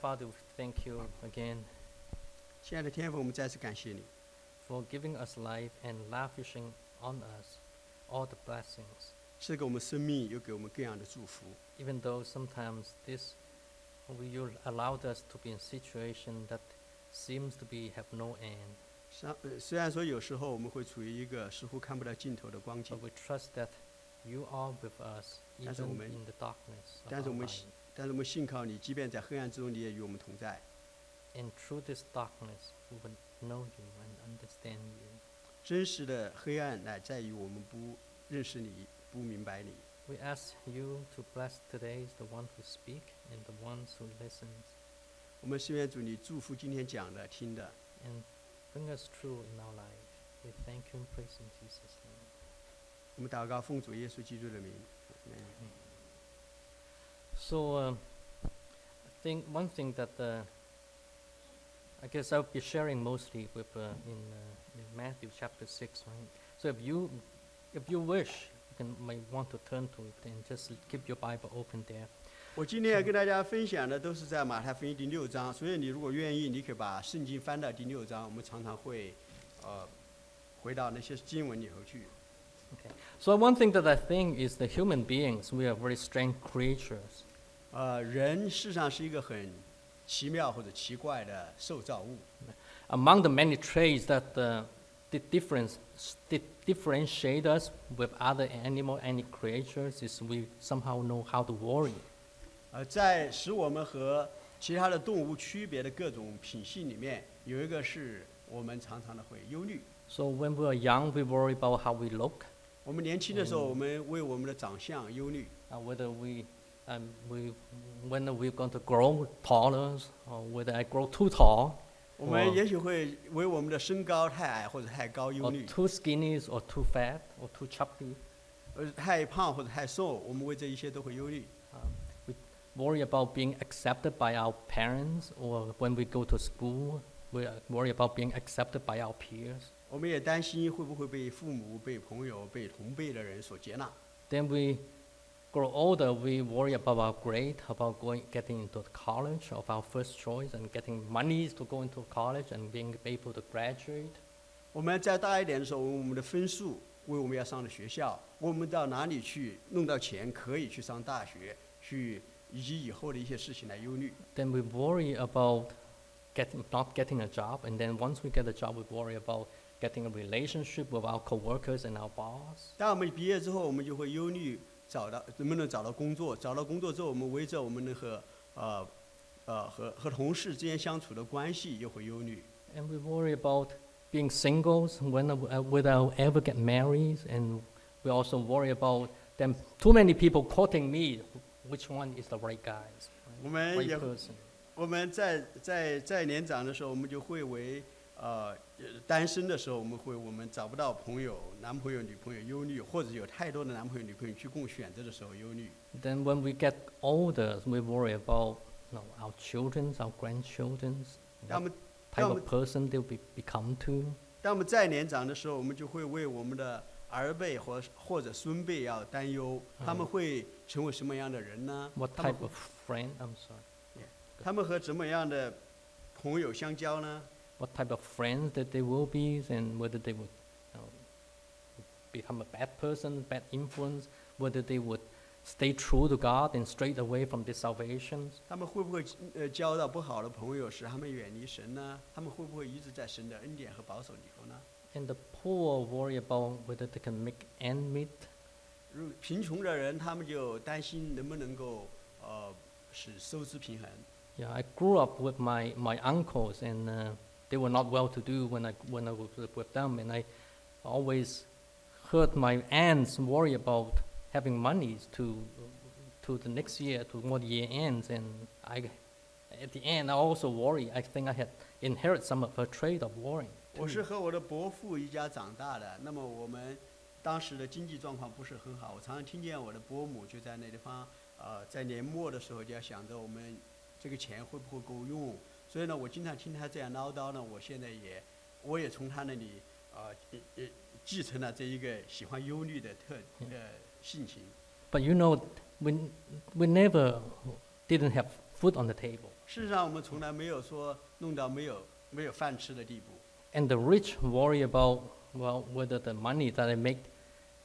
Father, we thank you again 亲爱的天父，我们再次感谢你， for giving us life and lavishing on us all the blessings. 赐给我们生命，又给我们各样的祝福。 Even though sometimes this, we- you allowed us to be in situation that seems to be have no end. 虽呃虽然说有时候我们会处于一个似乎看不到尽头的光景 But，we trust that you are with us 但是我 even 们- in the darkness of 但是我 our 们 life. 信 但是我们信靠你，即便在黑暗之中，你也与我们同在。 And through this darkness, we will know you and understand you. 真实的黑暗乃在于我们不认识你，不明白你。 We ask you to bless today the one who speak and the ones who listens. 我们希愿主你祝福今天讲的、听的。 and bring us through in our life. We thank you and praise in Jesus' name. 我们祷告，奉主耶稣基督的名。Amen So, um, I think one thing that uh, I guess I'll be sharing mostly with uh, in, uh, in Matthew chapter six, right? So, if you if you wish, you can might want to turn to it and just keep your Bible open there. 我今天要跟大家分享的都是在马太福音第六章，所以你如果愿意，你可以把圣经翻到第六章。我们常常会，呃，回到那些经文里头去。 So, one thing that I think is the human beings we are very strange creatures. 呃，人事实上是一个很奇妙或者奇怪的受造物。Among the many traits that uh, di- difference, di- differentiate us with other animal, and creatures, is we somehow know how to worry. 呃，在使我们和其他的动物区别的各种品性里面，有一个是我们常常的会忧虑。So when we are young, we worry about how we look, 我们年轻的时候，嗯我们为我们的长相忧虑；uh, whether we, um, we, when we're going to grow taller, or whether I grow too tall, 我们哦也许会为我们的身高太矮或者太高忧 or 虑， too skinny, or too fat, or too chubby. 呃，太胖或者太瘦，我们为这一些都会忧虑。 Um, we worry about being accepted by our parents, or when we go to school, we uh, worry about being accepted by our peers. 我们也担心会不会被父母、被朋友、被同辈的人所接纳。 Then we grow older, we worry about our grade, about going, getting into college of our first choice and getting money to go into college and being able to graduate. 我们再大一点的时候，我们的分数为我们要上的学校，我们到哪里去弄到钱可以去上大学，去以及以后的一些事情来忧虑。 Then we worry about getting, not getting a job. And then once we get a job, we worry about getting a relationship with our coworkers and our boss. 当我们毕业之后，我们就会忧虑 找到能不能找到工作。找到工作之后，我们围着我们能和呃呃和和同事之间相处的关系又会忧虑。And we worry about being singles, when, uh, whether I'll ever get married. And we also worry about them, too many people quoting me, which one is the right 们 right person. 我们在在在年长的时候，我们就会为呃呃单身的时候，我们会我们找不到朋友、男朋友、女朋友忧虑，或者有太多的男朋友、女朋友去供选择的时候忧虑。Then when we get older, we worry about you know, our children, our grandchildren, 当我 what 们 type of person they'll be, become to. 当我们再年长的时候，我们就会为我们的儿辈或或者孙辈要担忧，他们嗯会成为什么样的人呢？What type of friend, I'm sorry, 他们和怎么样的朋友相交呢？what type of friends that they will be and whether they would you know, become a bad person, bad influence, whether they would stay true to God and straight away from their salvations. 他们会不会呃交到不好的朋友，使他们远离神呢？他们会不会一直在神的恩典和保守里头呢？ And the poor worry about whether they can make end meet. 如贫穷的人，他们就担心能不能够呃使收支平衡。 Yeah, I grew up with my, my uncles, and uh, they were not well to do when I, when I was with- with them. And I always heard my aunts worry about having monies to, to the next year, to what year ends. And I, at the end, I also worry. I think I had inherited some of her trait of worrying. 我 too. 是和我的伯父一家长大的，那么我们当时的经济状况不是很好，我常常听见我的伯母就在那地方，呃，在年末的时候就要想着我们这个钱会不会够用， 所以呢，我经常听他这样唠叨呢，我现在也，我也从他那里，呃，呃呃继承了这一个喜欢忧虑的特呃性情。But you know, we, we never didn't have food on the table. 事实上，我们从来没有说弄到没有没有饭吃的地步。And the rich worry about, well, whether the money that I make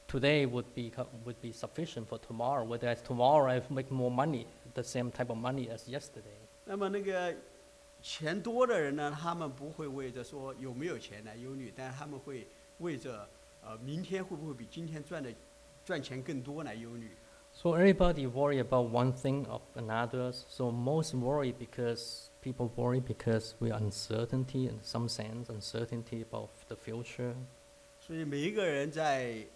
today would be, would be sufficient for tomorrow, whether as tomorrow I make more money, the same type of money as yesterday. 那么那个钱多的人呢，他们不会为着说有没有钱来忧虑，但是他们会为着呃明天会不会比今天赚的赚钱更多来忧虑。So everybody worry about one thing of another. So most worry because people worry because we are uncertainty in some sense, uncertainty about the future. 所以每一个人在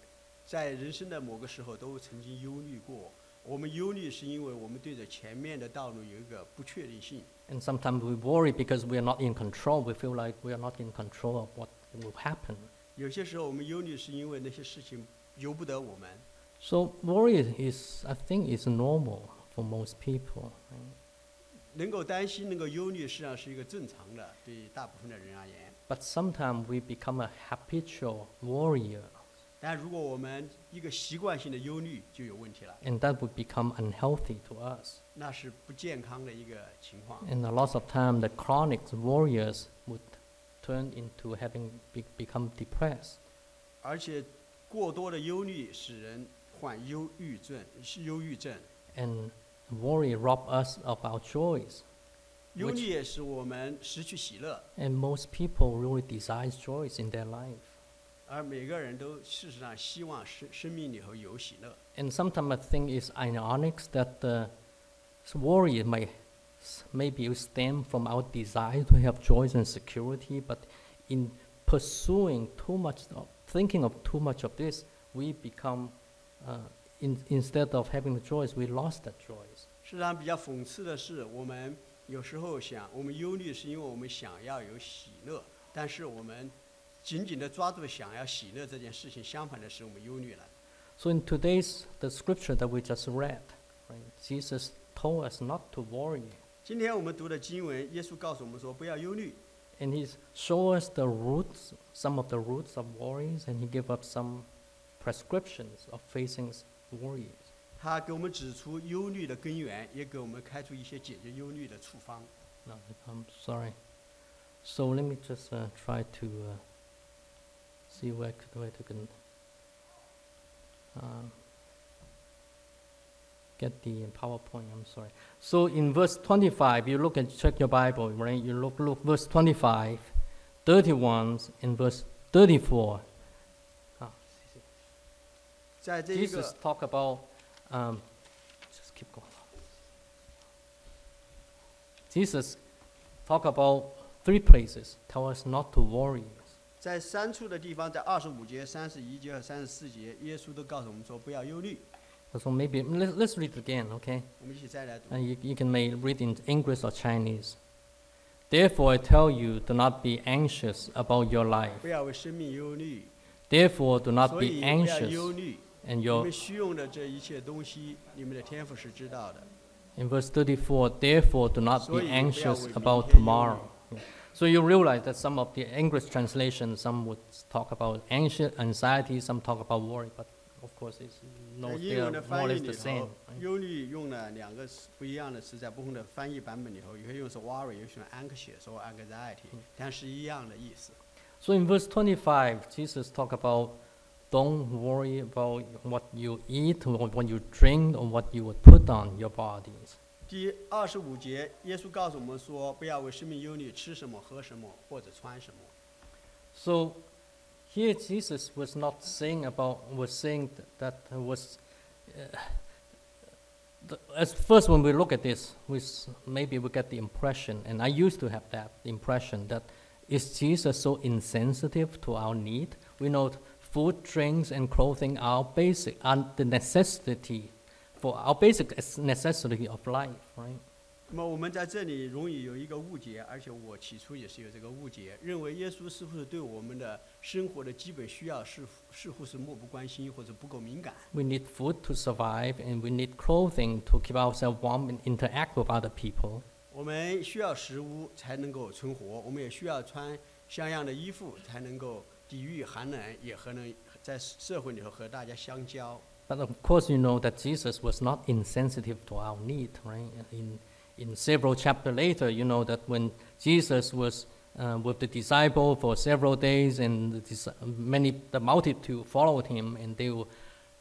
在人生的某个时候都曾经忧虑过。我们忧虑是因为我们对着前面的道路有一个不确定性。 And sometimes we worry because we are not in control. We feel like we are not in control of what will happen. 有些时候我们忧虑是因为那些事情由不得我们。 So worry is, I think, is normal for most people. right? 能够担心、能够忧虑，实际上是一个正常的，对大部分的人而言。 But sometimes we become a habitual worrier, 但如果我们一个习惯性的忧虑，就有问题了， and that would become unhealthy to us. 那是不健康的一个情况。 And a lot of time, the chronic warriors would turn into having be, become depressed. 而且过多的忧虑使人患忧郁症，是忧郁症。 And worry rob us of our joys. 忧 Which- 虑也使我们失去喜乐， And most people really desire joys in their life. 而每个人都事实上希望生生命里头有喜乐。 And sometimes I think it's ironic that the worry may s- maybe stem from our desire to have joys and security, but in pursuing too much, of, thinking of too much of this, we become, uh, in, instead of having the joys, we lost the joys. 事实上，比较讽刺的是，我们有时候想，我们忧虑是因为我们想要有喜乐，但是我们 紧紧地抓住想要喜乐这件事情，相反的是，我们忧虑了。 So in today's the scripture that we just read, right, Jesus told us not to worry, 今天我们读的经文，耶稣告诉我们说，不要忧虑。 and He showed us the roots, some of the roots of worries, and He gave us some prescriptions of facing worries. 他给我们指出忧虑的根源，也给我们开出一些解决忧虑的处方。 No, I'm sorry. So let me just uh, try to uh, see where could, where I can um, get the PowerPoint. I'm sorry. So in verse 25, you look and check your Bible, right? You look, look verse 25, 31, and verse 34. Ah, Jesus talk about. Um, just keep going. Jesus talk about three places. Tell us not to worry 在三处的地方，在二十五节、三十一节和三十四节，耶稣都告诉我们说不要忧虑。 So maybe let's, let's read it again, okay? 我们一起再来读 And。you, you can may read in English or Chinese. Therefore, I tell you, do not be anxious about your life. 不要为生命忧虑， Therefore, do not 所 be 以不要 anxious. 忧虑。 And 你 your 们虚用的这一切东西，你们的天赋是知道的。 In verse 34, therefore do not be 所以不要 anxious 为 about 明天忧虑。 tomorrow. Yeah. So you realize that some of the English translations, some would talk about anxious, anxiety, some talk about worry, but of course it's no, 在 they 英 are 文的 more or 翻译 less 里 the same. 头， right? 忧虑用了两个词不一样的词，在不同的翻译版本里头，有些用是 worry，有些用 anxious 或 anxiety，但是一样的意思。 So in verse 25, Jesus talk about don't worry about what you eat or what you drink or what you would put on your bodies. 第二十五节，耶稣告诉我们说，不要为生命忧虑，吃什么、喝什么或者穿什么。 So here Jesus was not saying about was saying th- that uh, was uh, the, as first when we look at this we s- maybe we get the impression and I used to have that impression that is Jesus so insensitive to our need we know th- food drinks and clothing are basic are the necessity for our basic necessity of life right 那么我们在这里容易有一个误解，而且我起初也是有这个误解，认为耶稣是不是对我们的生活的基本需要是似乎是漠不关心或者不够敏感？We need food to survive, and we need clothing to keep ourselves warm and interact with other people. 我们需要食物才能够存活，我们也需要穿像样的衣服才能够抵御寒冷，也和能在社会里头和大家相交。But of course, you know that Jesus was not insensitive to our need, right? In, in several chapters later, you know that when Jesus was uh, with the disciple for several days, and the many the multitude followed him, and they were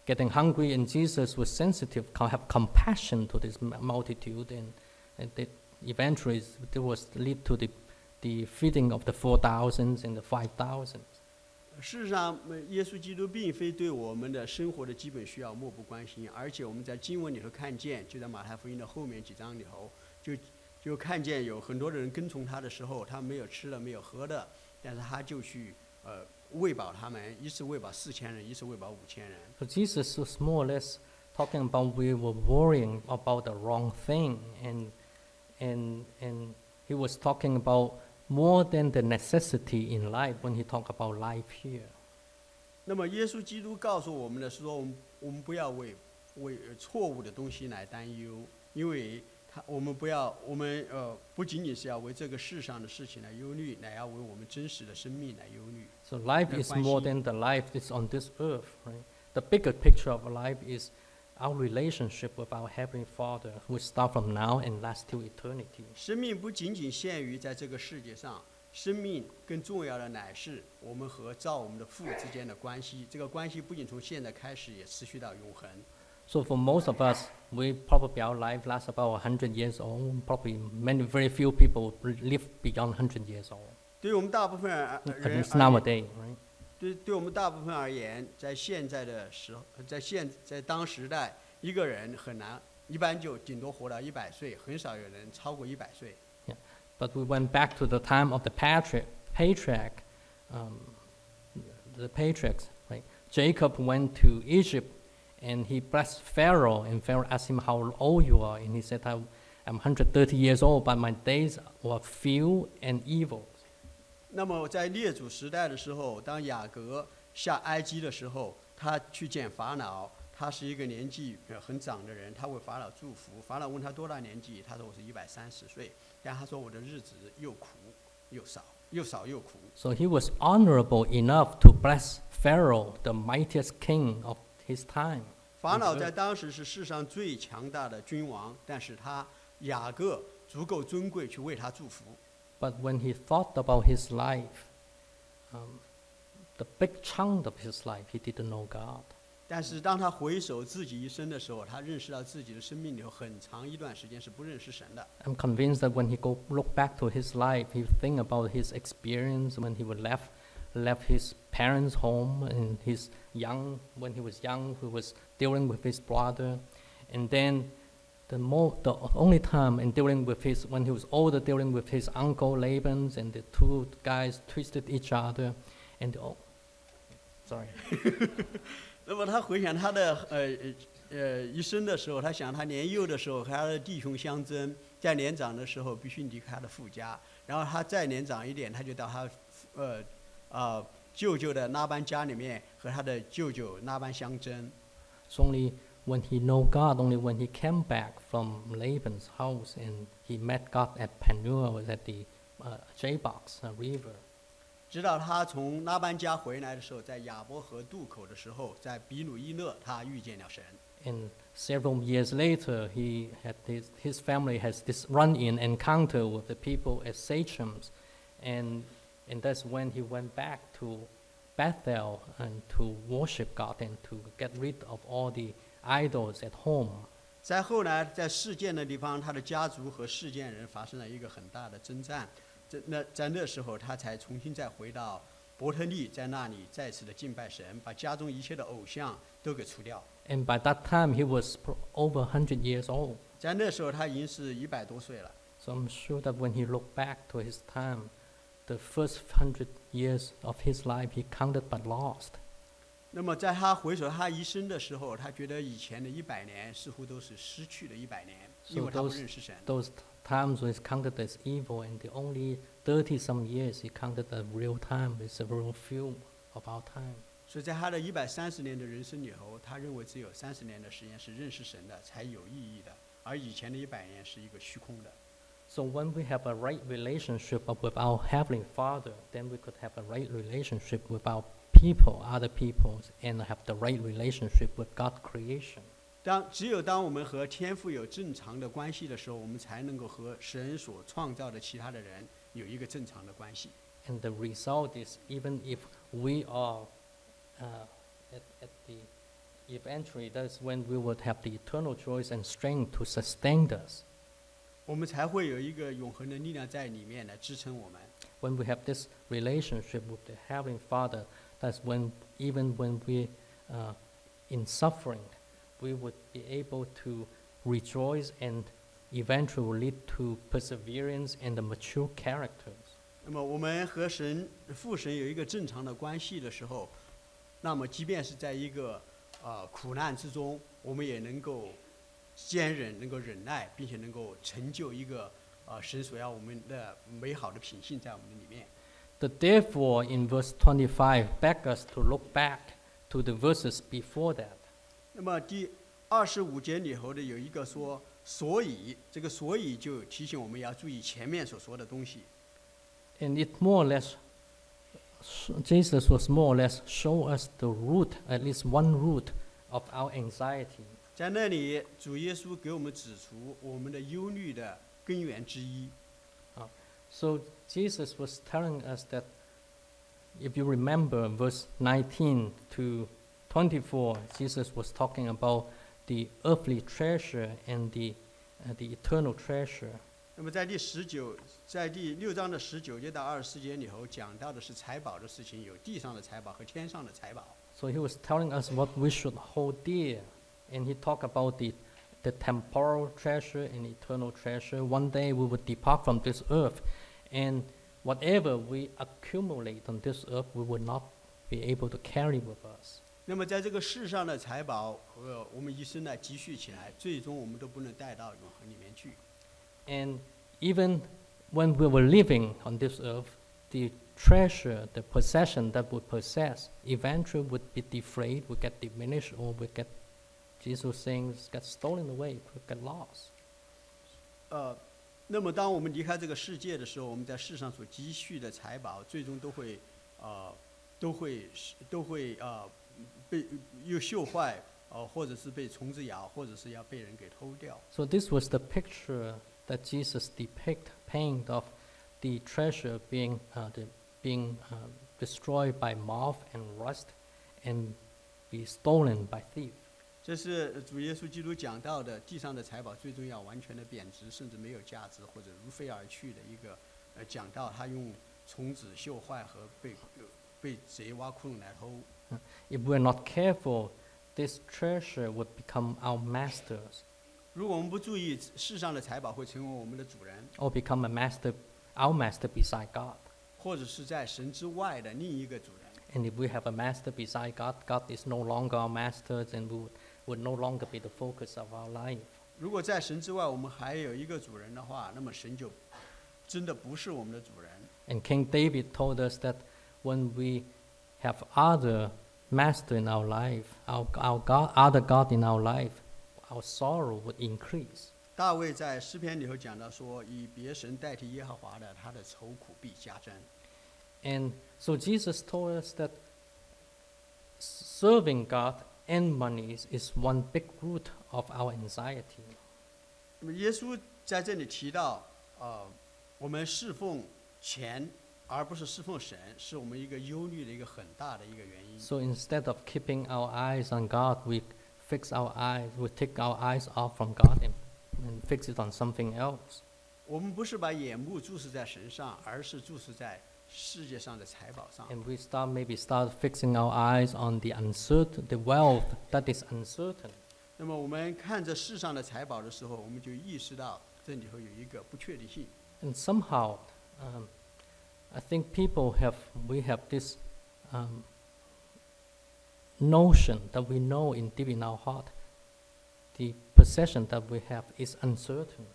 getting hungry, and Jesus was sensitive, have compassion to this multitude, and, and that eventually it was lead to the the feeding of the four thousands and the five thousands. 事实上，呃耶稣基督并非对我们的生活的基本需要漠不关心，而且我们在经文里头看见，就在马太福音的后面几章里头，就就看见有很多的人跟从他的时候，他没有吃的，没有喝的，但是他就去呃喂饱他们，一次喂饱四千人，一次喂饱五千人。So Jesus was more or less talking about we were worrying about the wrong thing, and and and he was talking about more than the necessity in life when he talked about life here. 那么耶稣基督告诉我们的是说，我们我们不要为为呃错误的东西来担忧，因为他我们不要我们呃不仅仅是要为这个世上的事情来忧虑，乃要为我们真实的生命来忧虑。So life is more。than the life that's on this earth, right? The bigger picture of life is our relationship with our heavenly Father, who start from now and last till eternity. 生命不仅仅限于在这个世界上，生命更重要的乃是我们和造我们的父之间的关系。这个关系不仅从现在开始，也持续到永恒。 So for most of us, we probably our life lasts about 100 years old. Probably many, very few people live beyond 100 years old. 对于我们大部分人 At 人 least 而言 nowadays, right? 对对我们大部分而言，在现在的时候，在现在当时代，一个人很难，一般就顶多活到一百岁，很少有人超过一百岁。 But we went back to the time of the patriarch, patriarch, um, the patriarchs, right? Jacob went to Egypt and he blessed Pharaoh, and Pharaoh asked him how old you are, and he said, "I- I'm 130 years old, but my days were few and evil. 那么在列祖时代的时候，当雅各下埃及的时候，他去见法老，他是一个年纪呃很长的人，他为法老祝福。法老问他多大年纪，他说我是一百三十岁，但他说我的日子又苦又少，又少又苦。So he was honorable enough to bless Pharaoh, the mightiest king of his time. 法老在当时是世上最强大的君王，但是他雅各足够尊贵去为他祝福。But when he thought about his life, um, the big chunk of his life, he didn't know God. 但是当他回首自己一生的时候，他认识到自己的生命里有很长一段时间是不认识神的。 I'm convinced that when he go look back to his life, he think about his experience when he was left left his parents' home and his young when he was young, he was dealing with his brother, and then the more the only time and dealing with his when he was older, dealing with his uncle Laban, and the two guys twisted each other, and oh, sorry. 那么他回想他的呃呃呃一生的时候，他想他年幼的时候和他的弟兄相争，在年长的时候必须离开他的父家，然后他再年长一点，他就到他呃啊、舅舅的拉班家里面和他的舅舅拉班相争。It's only when he knew God only when he came back from Laban's house and he met God at Penuel at the uh, Jabbok uh, River. 直到他从拉班家回来的时候，在亚伯河渡口的时候，在比努伊勒，他遇见了神。And several years later, he had his, his family has this run-in encounter with the people at Shechems, and and that's when he went back to Bethel and to worship God and to get rid of all the idols at home. 在后来，在事件的地方，他的家族和事件人发生了一个很大的征战。在那在那时候，他才重新再回到伯特利，在那里再次的敬拜神，把家中一切的偶像都给除掉。And by that time, he was over 100 years old. 在那时候，他已经是一百多岁了。So I'm sure that when he looked back to his time, the first hundred years of his life he counted but lost. 那么，在他回首他一生的时候，他觉得以前的一百年似乎都是失去的一百年，因为他不认识神。those t- times was counted as evil, and the only thirty some years he counted the real time w i t several few of our time. 所以在他的一百三十年的人生里头，他认为只有三十年的时间是认识神的，才有意义的，而以前的一百年是一个虚空的。So when we have a right relationship with our heavenly Father, then we could have a right relationship with our people, other peoples, and have the right relationship with God creation. 当只有当我们和天父有正常的关系的时候，我们才能够和神所创造的其他的人有一个正常的关系。 And the result is even if we are uh, at, at the eventually that's when we would have the eternal choice and strength to sustain us. 我们才会有一个永恒的力量在里面来支撑我们。 When we have this relationship with the Heavenly Father, that's when even when we uh, in suffering, we would be able to rejoice and eventually lead to perseverance and the mature characters. 那么我们和神父神有一个正常的关系的时候，那么即便是在一个呃苦难之中，我们也能够坚忍，能够忍耐，并且能够成就一个呃神所要我们的美好的品性在我们的里面。 The therefore in verse 25 beg us to look back to the verses before that. 那么第二十五节里头的有一个说，所以这个所以就提醒我们要注意前面所说的东西。 And it more or less, sh- Jesus was more or less show us the root, at least one root of our anxiety. 在那里，主耶稣给我们指出我们的忧虑的根源之一。 So Jesus was telling us that if you remember verse 19 to 24, Jesus was talking about the earthly treasure and the, uh, the eternal treasure. 那么在第十九，在第六章的十九节到二十四节里头讲到的是财宝的事情，有地上的财宝和天上的财宝。 So he was telling us what we should hold dear. And he talked about the, the temporal treasure and eternal treasure. One day we would depart from this earth, and whatever we accumulate on this earth, we will not be able to carry with us. 那么在这个世上的财宝和我们一生呢积蓄起来，最终我们都不能带到永恒里面去。 And even when we were living on this earth, the treasure, the possession that we possess, eventually would be defrayed, would get diminished, or would get, Jesus was saying, get stolen away, would get lost. 呃，那么当我们离开这个世界的时候，我们在世上所积蓄的财宝，最终都会呃都会是都会呃被又锈坏，呃或者是被虫子咬，或者是要被人给偷掉。 So this was the picture that Jesus depict, paint of the treasure being, uh, the, being uh, destroyed by moth and rust and be stolen by thief. 这是主耶稣基督讲到的，地上的财宝最终要完全的贬值，甚至没有价值或者如飞而去的一个呃讲到他用虫子锈坏和被呃被贼挖窟窿来偷。 If we're not careful, this treasure would become our masters 如果我们不注意，世上的财宝会成为我们的主人， or become a master, our master beside God. 或者是在神之外的另一个主人。 And if we have a master beside God, God is no longer our master, and we would, would no longer be the focus of our life. 如果在神之外，我们还有一个主人的话，那么神就真的不是我们的主人。 And King David told us that when we have other master in our life, our, our God, other God in our life, our sorrow would increase. 大卫在诗篇里头讲到说，以别神代替耶和华的，他的愁苦必加增。 And so Jesus told us that serving God and money is one big root of our anxiety. 那么耶稣在这里提到，呃，我们侍奉钱而不是侍奉神，是我们一个忧虑的一个很大的一个原因。 So instead of keeping our eyes on God, we fix our eyes, we take our eyes off from God and, and fix it on something else. 我们不是把眼目注视在神上，而是注视在 世界上的财宝上。 And we start maybe start fixing our eyes on the uncertain, the wealth that is uncertain. 那么我们看着世上的财宝的时候，我们就意识到这里头有一个不确定性。 And somehow, um, I think people have, we have this um, notion that we know in deep in our heart, the possession that we have is uncertain.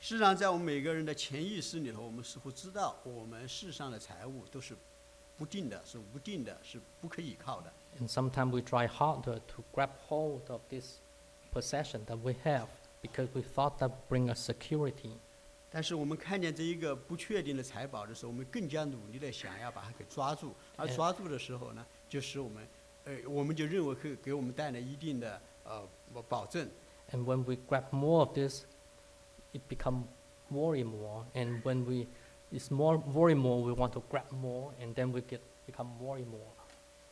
事实上，在我们每个人的潜意识里头，我们似乎知道，我们世上的财物都是不定的，是无定的，是不可依靠的。And sometimes we try harder to grab hold of this possession that we have because we thought that bring us security. 但是我们看见这一个不确定的财宝的时候，我们更加努力的想要把它给抓住，而哎抓住的时候呢，就使我们，呃，我们就认为可以给我们带来一定的呃保证。And when we grab more of this, it become worry more. And when we it's more worry more, we want to grab more, and then we get become worry more.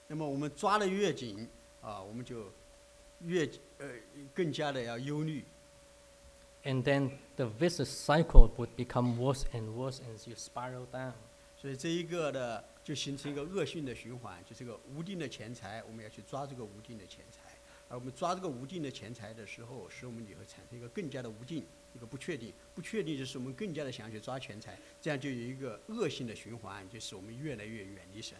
那么我们抓得越紧啊，我们就越呃更加的要忧虑。 And then the vicious cycle would become worse and worse as you spiral down. 所以这一个的就形成一个恶性的循环，就这个无定的钱财，我们要去抓这个无定的钱财。而我们抓这个无定的钱财的时候，使我们里头产生一个更加的无定， 一个不确定。不确定就是我们更加的想去抓钱财，这样就有一个恶性的循环，就使我们越来越远离神。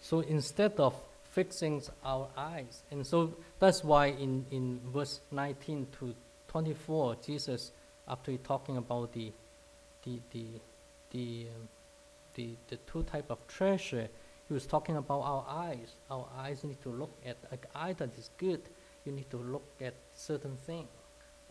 So instead of fixing our eyes, and so that's why in, in verse 19 to 24, Jesus, after he talking about the, the, the, the, um, the, the two type of treasure, he was talking about our eyes. Our eyes need to look at an eye that is good. You need to look at certain thing.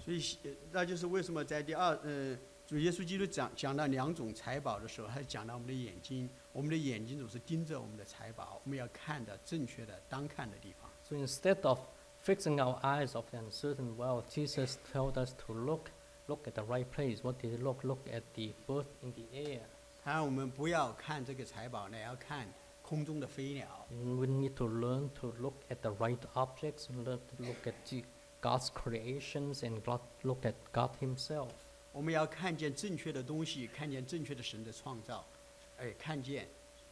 所以，呃那就是为什么在第二，呃，主耶稣基督讲讲到两种财宝的时候，他讲到我们的眼睛，我们的眼睛总是盯着我们的财宝，我们要看的正确的当看的地方。So instead of fixing our eyes of uncertain wealth, Jesus told us to look, look at the right place. What did he look? Look at the bird in the air. 他让，我们不要看这个财宝呢，要看空中的飞鸟。We need to learn to look at the right objects, and learn to look at God's creations and God, look at God Himself. 我们要看见正确的东西，看见正确的神的创造，哎，看见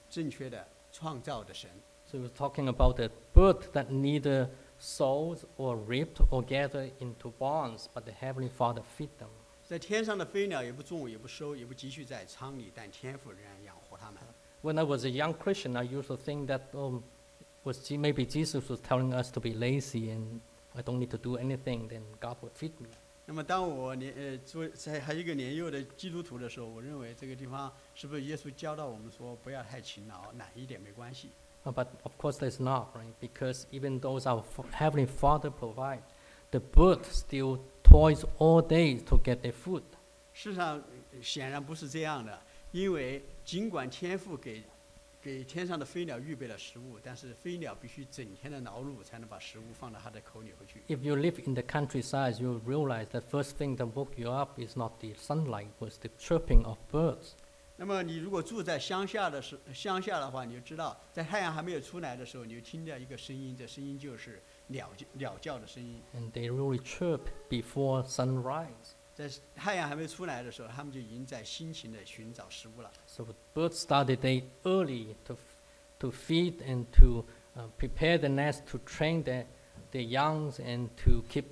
正确的创造的神。 So we're talking about the bird that neither sows or reaped or gather into barns, but the Heavenly Father feed them. 在天上的飞鸟也不种，也不收，也不积蓄在仓里，但天父仍然养活它们。 When I was a young Christian, I used to think that um, was Je- maybe Jesus was telling us to be lazy and I don't need to do anything, then God would feed me. 那么，当我年呃作为在还一个年幼的基督徒的时候，我认为这个地方是不是耶稣教导我们说不要太勤劳，懒一点没关系。Uh, but of course, that's not, right? Because even though our Heavenly Father provides, the bird still toils all day to get their food. 事实上，呃显然不是这样的，因为尽管天父给给天上的飞鸟预备了食物，但是飞鸟必须整天的劳碌才能把食物放到它的口里回去。If you live in the countryside, you realize that first thing that woke you up is not the sunlight, was the chirping of birds. 那么你如果住在乡下的时乡下的话，你就知道，在太阳还没有出来的时候，你就听到一个声音，这声音就是鸟鸟叫的声音。And they really chirp before sunrise. 在太阳还没出来的时候，他们就已经在辛勤的寻找食物了。So birds start the day early to, to feed and to uh, prepare the nest, to train their, their youngs and to keep,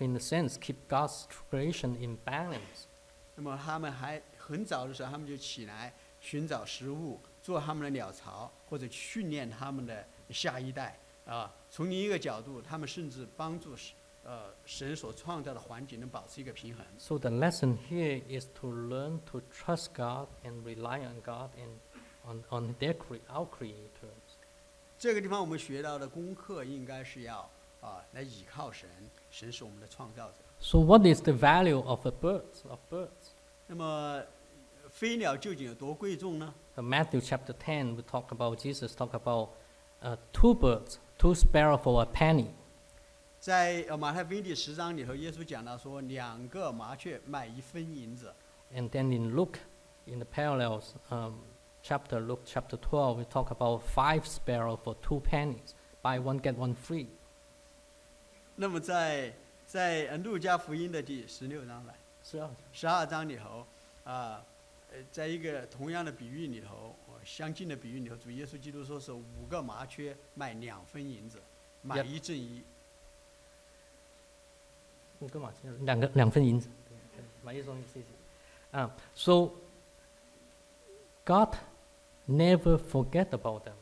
in a sense, keep God's creation in balance. 那么他们还很早的时候，他们就起来寻找食物，做他们的鸟巢，或者训练他们的下一代。啊，从另一个角度，他们甚至帮助神 呃神所创造的环境能保持一个平衡。 So the lesson here is to learn to trust God and rely on God and on, on their cre- our creators. 这个地方我们学到的功课应该是要啊来倚靠神，神是我们的创造者。 So what is the value of a bird, of birds? 那么飞鸟究竟有多贵重呢？ Uh, Matthew chapter 10, we talk about, Jesus talk about uh, two birds, two sparrow for a penny. 在呃马太福音第十章里头，耶稣讲到说，两个麻雀卖一分银子。And then in Luke, in the parallels, um, chapter, Luke chapter twelve, we talk about five sparrow for two pennies. Buy one, get one free. 那么在在呃路加福音的第十六章来。十二十二章里头，啊，呃，在一个同样的比喻里头，呃相近的比喻里头，主耶稣基督说是五个麻雀卖两分银子，买.一赠一。So God never forget about them.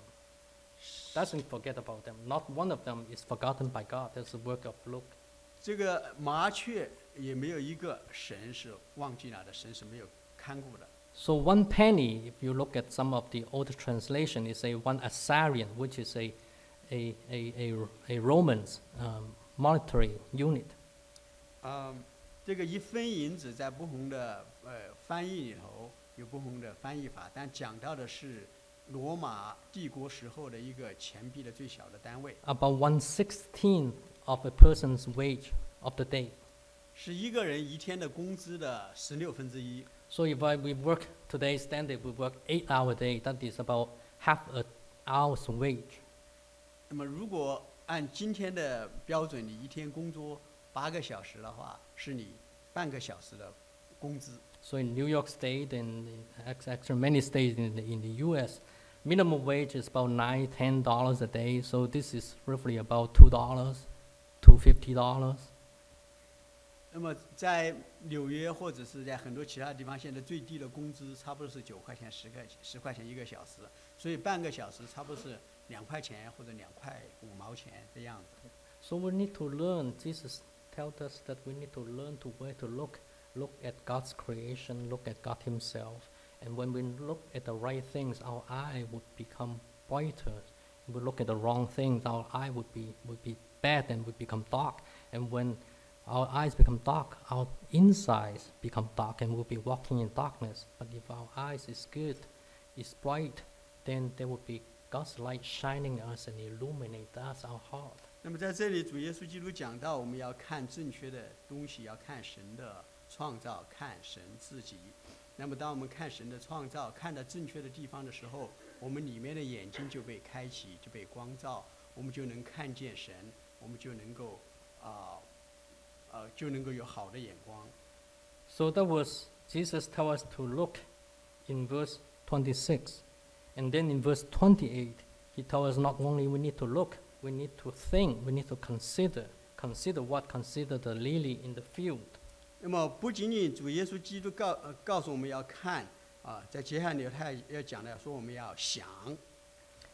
Doesn't forget about them. Not one of them is forgotten by God. That's the work of Luke. 这个麻雀也没有一个神是忘记了的，神是没有看顾的。So one penny, if you look at some of the old translation, is a one assarion, which is a a a a, a Roman um, monetary unit. 嗯，这个一分银子在不同的呃翻译里头有不同的翻译法，但讲到的是罗马帝国时候的一个钱币的最小的单位。About one sixteenth of a person's wage of the day. 是一个人一天的工资的十六分之一。So if I, we work today standard, we work eight hour a day, that is about half a hour's wage. 那么如果按今天的标准，你一天工作八个小时的话，是你半个小时的工资。 So in New York State and in act- actually many states in the, in the U.S., minimum wage is about nine, ten dollars a day. So this is roughly about two dollars, two fifty dollars. 那么在纽约或者是在很多其他地方，现在最低的工资差不多是九块钱、十块钱、十块钱一个小时，所以半个小时差不多是两块钱或者两块五毛钱的样子。 So we need to learn. Jesus tells us that we need to learn to where to look, look at God's creation, look at God Himself, and when we look at the right things, our eye would become brighter. If we look at the wrong things, our eye would be would be bad and would become dark. And when our eyes become dark, our insides become dark, and we'll be walking in darkness. But if our eyes is good, is bright, then there will be God's light shining us and illuminate us, our heart. 那么在这里，主耶稣基督讲到，我们要看正确的东西，要看神的创造，看神自己。那么，当我们看神的创造，看到正确的地方的时候，我们里面的眼睛就被开启，就被光照，我们就能看见神，我们就能够啊呃就能够有好的眼光。So that was Jesus tell us to look in verse twenty six, and then in verse twenty eight, He tell us not only we need to look, we need to think, we need to consider. Consider what? Consider the lily in the field. 那么，不仅仅主耶稣基督告呃告诉我们要看啊，在接下来他也要讲的说我们要想。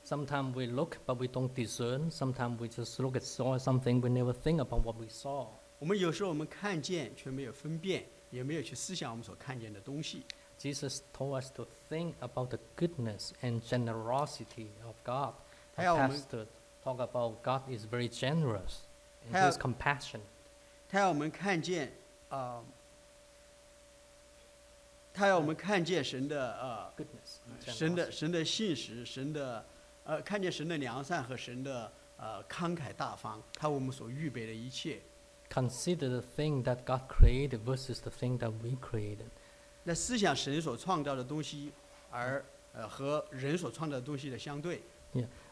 Sometimes we look, but we don't discern. Sometimes we just look at saw something, we never think about what we saw. 我们有时候我们看见却没有分辨，也没有去思想我们所看见的东西。 Jesus told us to think about the goodness and generosity of God. The 还有我们- pastor talk about God is very generous and 还有- He's compassionate. 他要我们看见啊、他要我们看见神的呃， Goodness. and 神的 generosity. 神的信实，神的呃，看见神的良善和神的呃慷慨大方，他为我们所预备的一切。 Consider the thing that God created versus the thing that we created. 那思想神所创造的东西，而呃和人所创造的东西的相对。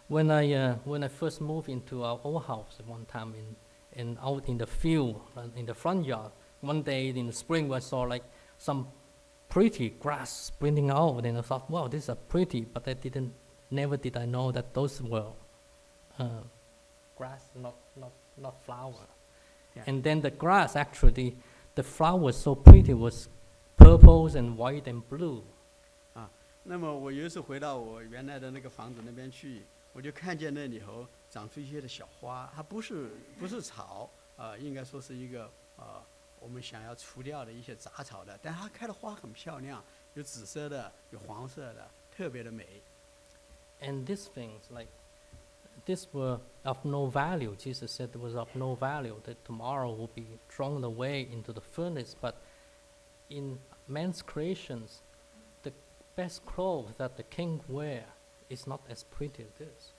When I uh, when I first moved into our old house at one time in in out in the field uh, in the front yard, one day in the spring I saw like some pretty grass springing out, and I thought, wow, these are pretty, but I didn't never did I know that those were uh, grass, not not not flower. Yeah. And then the grass actually, the flower was so pretty was purples and white and blue. 那么我有一次回到我原来的那个房子那边去， 我就看见那里头长出一些的小花，它不是不是草，呃，应该说是一个呃我们想要除掉的一些杂草的，但它开的花很漂亮，有紫色的，有黄色的，特别的美。 And these things, like, these were of no value. Jesus said it was of no value, that tomorrow will be thrown away into the furnace. But in man's creations, the best clothes that the king wear is not as pretty as this.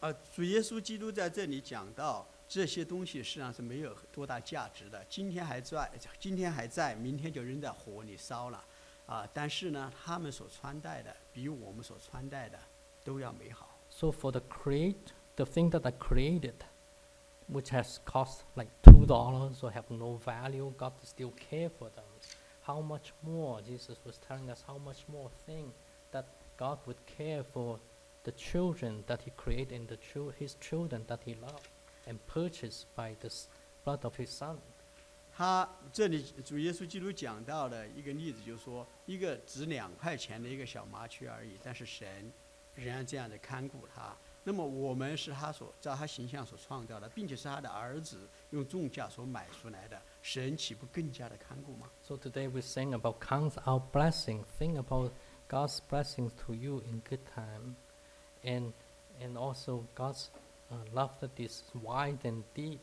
呃，主耶稣基督在这里讲到这些东西实际上是没有多大价值的，今天还在，今天还在，明天就扔在火里烧了，啊、但是呢，他们所穿戴的比我们所穿戴的都要美好。 So for the create, the thing that I created, which has cost like two dollars or have no value, God still care for them. How much more Jesus was telling us how much more thing that God would care for the children that He created and the chil- His children that He loved and purchased by the s- blood of His Son. 他这里主耶稣基督讲到的一个例子，就是说，一个值两块钱的一个小麻雀而已，但是神仍然这样的看顾它。那么我们是他所照他形象所创造的，并且是他的儿子用重价所买出来的，神岂不更加的看顾吗？ So today we sing about count our blessing. Think about God's blessings to you in good time, and and also God's uh, love that is wide and deep.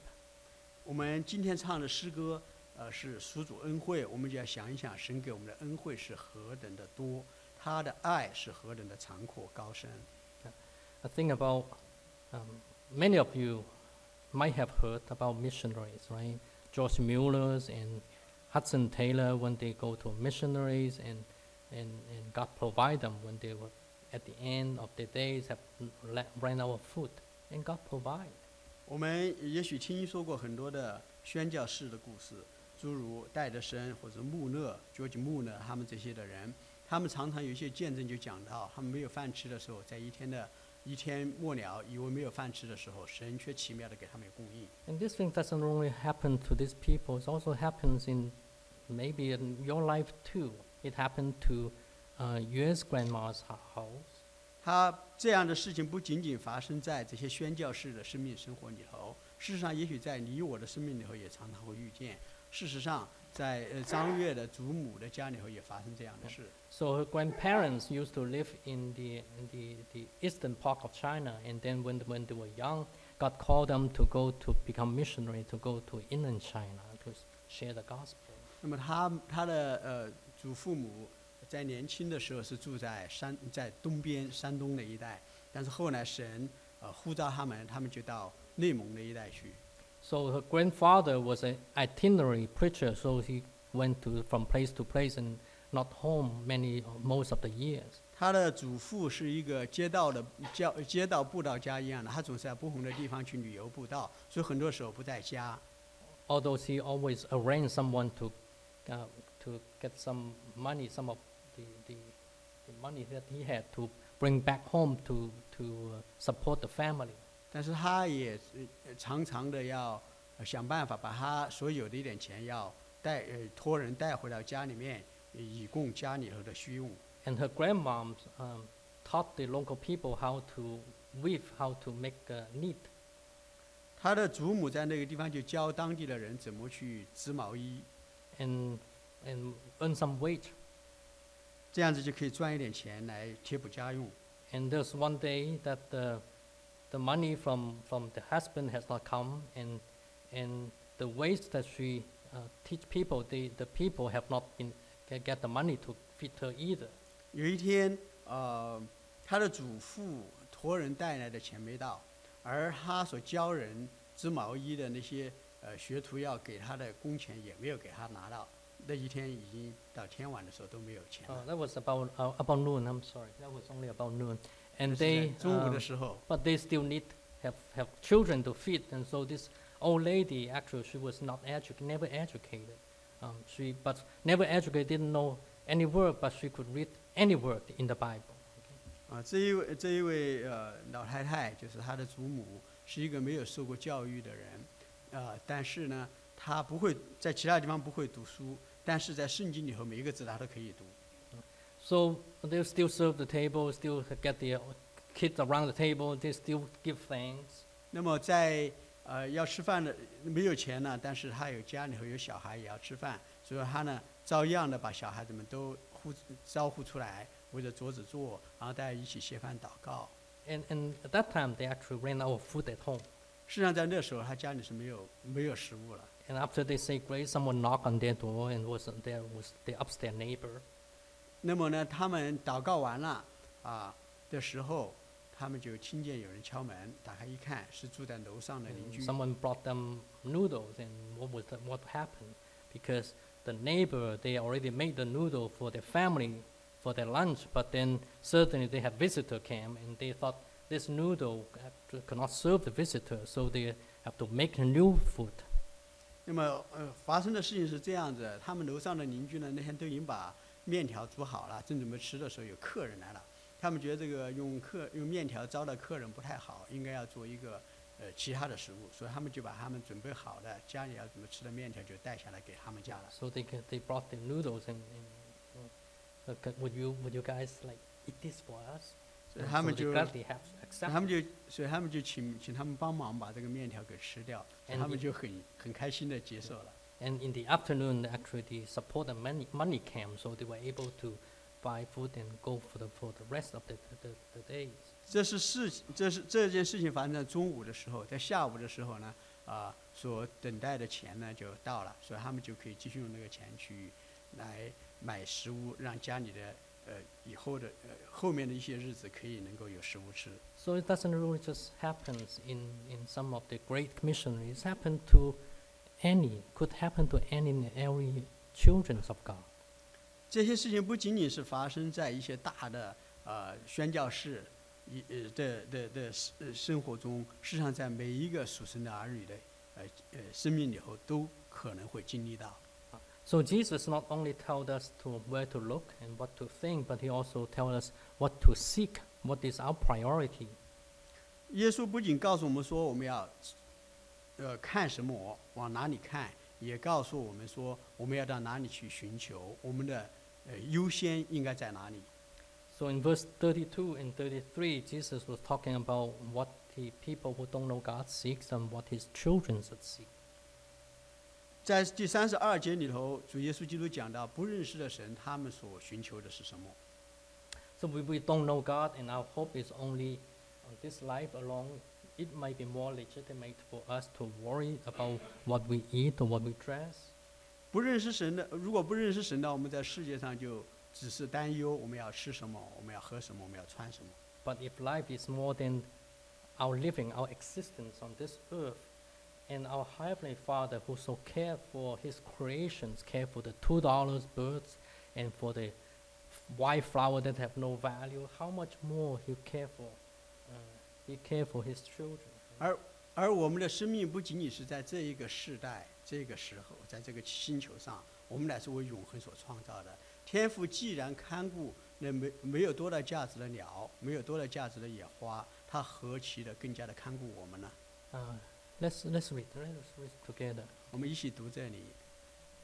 我们今天唱的诗歌，呃，是属主恩惠，我们就要想一想，神给我们的恩惠是何等的多，他的爱是何等的长阔高深。 I think about um, many of you might have heard about missionaries, right? George Mueller's and Hudson Taylor when they go to missionaries and, and, and God provide them when they were at the end of their days have n- la- ran out of food and God provide. 我们也许听说过很多的宣教士的故事，诸如戴德生或者穆勒、George 穆勒他们这些的人，他们常常有一些见证就讲到，他们没有饭吃的时候，在一天的一天末了，以为没有饭吃的时候，神却奇妙的给他们有供应。 And this thing doesn't only happen to these people, it also happens in maybe in your life too. It happened to uh, US grandma's hou- house. 他这样的事情不仅仅发生在这些宣教士的生命生活里头，事实上，也许在你我的生命里头也常常会遇见。事实上，在呃张悦的祖母的家里头也发生这样的事。 So her grandparents used to live in the, in the, the eastern part of China, and then when, when they were young, God called them to go to become missionary, to go to inland China to s- share the gospel. 那么他他的呃 祖父母在年轻的时候是住在山在东边山东那一带，但是后来神呃呼召他们，他们就到内蒙那一带去。So her grandfather was an itinerary preacher, so he went to, from place to place and not home many, most of the years. 他的祖父是一个街道的教街道布道家一样的，他总是在不同的地方去旅游布道，所以很多时候不在家。Although he always arranged someone to, uh, to get some money, some of the, the, the money that he had to bring back home to, to uh, support the family. 但是他也呃常常的要呃想办法把他所有的一点钱要带呃托人带回到家里面，以供家里头的需用。 And her grandmom um, taught the local people how to weave, how to make uh, knit. 他的祖母在那个地方就教当地的人怎么去织毛衣， and, and earn some wage. 这样子就可以赚一点钱来贴补家用。 And there's one day that the, the money from, from the husband has not come, and, and the ways that she uh, teach people, the, the people have not been get, get the money to feed her either. 有一天，呃，他的祖父托人带来的钱没到，而他所教人织毛衣的那些呃学徒要给他的工钱也没有给他拿到。 那一天已经到天晚的时候都没有钱 Uh, 了。 that was about uh, about noon. I'm sorry, that was only about noon, 这 and 是在 they 中午 um, 的时候， but they still need have have children to feed, and so this old lady actually she was not educated, never educated. Um, she but never educated, didn't know any word, but she could read any word in the Bible. 啊，这一位这一位呃老太太就是她的祖母，是一个没有受过教育的人，呃，但是呢，她不会在其他地方不会读书， 但是在圣经里头每一个字他都可以读。So they still serve the table, still get the kids around the table, they still give thanks. 那么在呃要吃饭的没有钱呢，但是他有家里头有小孩也要吃饭，所以他呢照样的把小孩子们都呼招呼出来，围着桌子坐，然后大家一起谢饭祷告。And, and at that time, they actually ran out of food at home. 实际上在那时候，他家里是没有没有食物了。And after they say grace, someone knocked on their door and was there was the upstairs neighbor. 那么呢，他们祷告完了啊的时候，他们就听见有人敲门，打开一看，是住在楼上的邻 And 居。 someone brought them noodles, and what was the, what happened? Because the neighbor they already made the noodle for their family for their lunch, but then certainly they had visitor came, and they thought this noodle actually could not serve the visitor, so they have to make a new food. 那么呃，发生的事情是这样子，他们楼上的邻居呢，那天都已经把面条煮好了，正准备吃的时候，有客人来了。他们觉得这个用客用面条招待客人不太好，应该要做一个呃其他的食物，所以他们就把他们准备好的家里要怎么吃的面条就带下来给他们家了。So they can, they brought the noodles and, and would you would you guys like eat this for us? 所以他们就他们就，所以他们就请请他们帮忙把这个面条给吃掉，他们就很很开心的接受了。And in the afternoon, actually, the support and money, money came, so they were able to buy food and go for the, for the rest of the, the, the days. 这是事情，这是这件事情发生在中午的时候，在下午的时候呢，啊、所等待的钱呢就到了，所以他们就可以继续用那个钱去来买食物，让家里的呃以后的呃后面的一些日子可以能够有食物吃。So it doesn't really just happens in, in some of the great missionaries. Happened to any, could happen to any and every children of God. 这些事情不仅仅是发生在一些大的呃宣教士一呃的的的生呃生活中，事实上在每一个属神的儿女的呃呃生命里头都可能会经历到。So Jesus not only told us to where to look and what to think, but he also told us what to seek, what is our priority. 耶稣不仅告诉我们说我们要呃看什么，往哪里看，也告诉我们说我们要到哪里去寻求，我们的呃优先应该在哪里。 So in verse 32 and 33, Jesus was talking about what the people who don't know God seeks and what his children should seek. 在第三十二节里头，主耶稣基督讲到不认识的神，他们所寻求的是什么？So we, we don't know God and our hope is only on this life alone. It might be more legitimate for us to worry about what we eat or what we dress. 不认识神的，如果不认识神的，我们在世界上就只是担忧我们要吃什么，我们要喝什么，我们要穿什么。But if life is more than our living, our existence on this earth, and our Heavenly Father who so care for His creations, care for the two dollars birds and for the white flower that have no value, how much more He care for, uh, He care for His children. 而而我们的生命不仅仅是在这一个世代、这个时候，在这个星球上，我们乃是为永恒所创造的。天父既然看顾那没没有多大价值的鸟，没有多大价值的野花，他何其的更加的看顾我们呢？Uh, let's let's read. Let's read together. 我们一起读这里。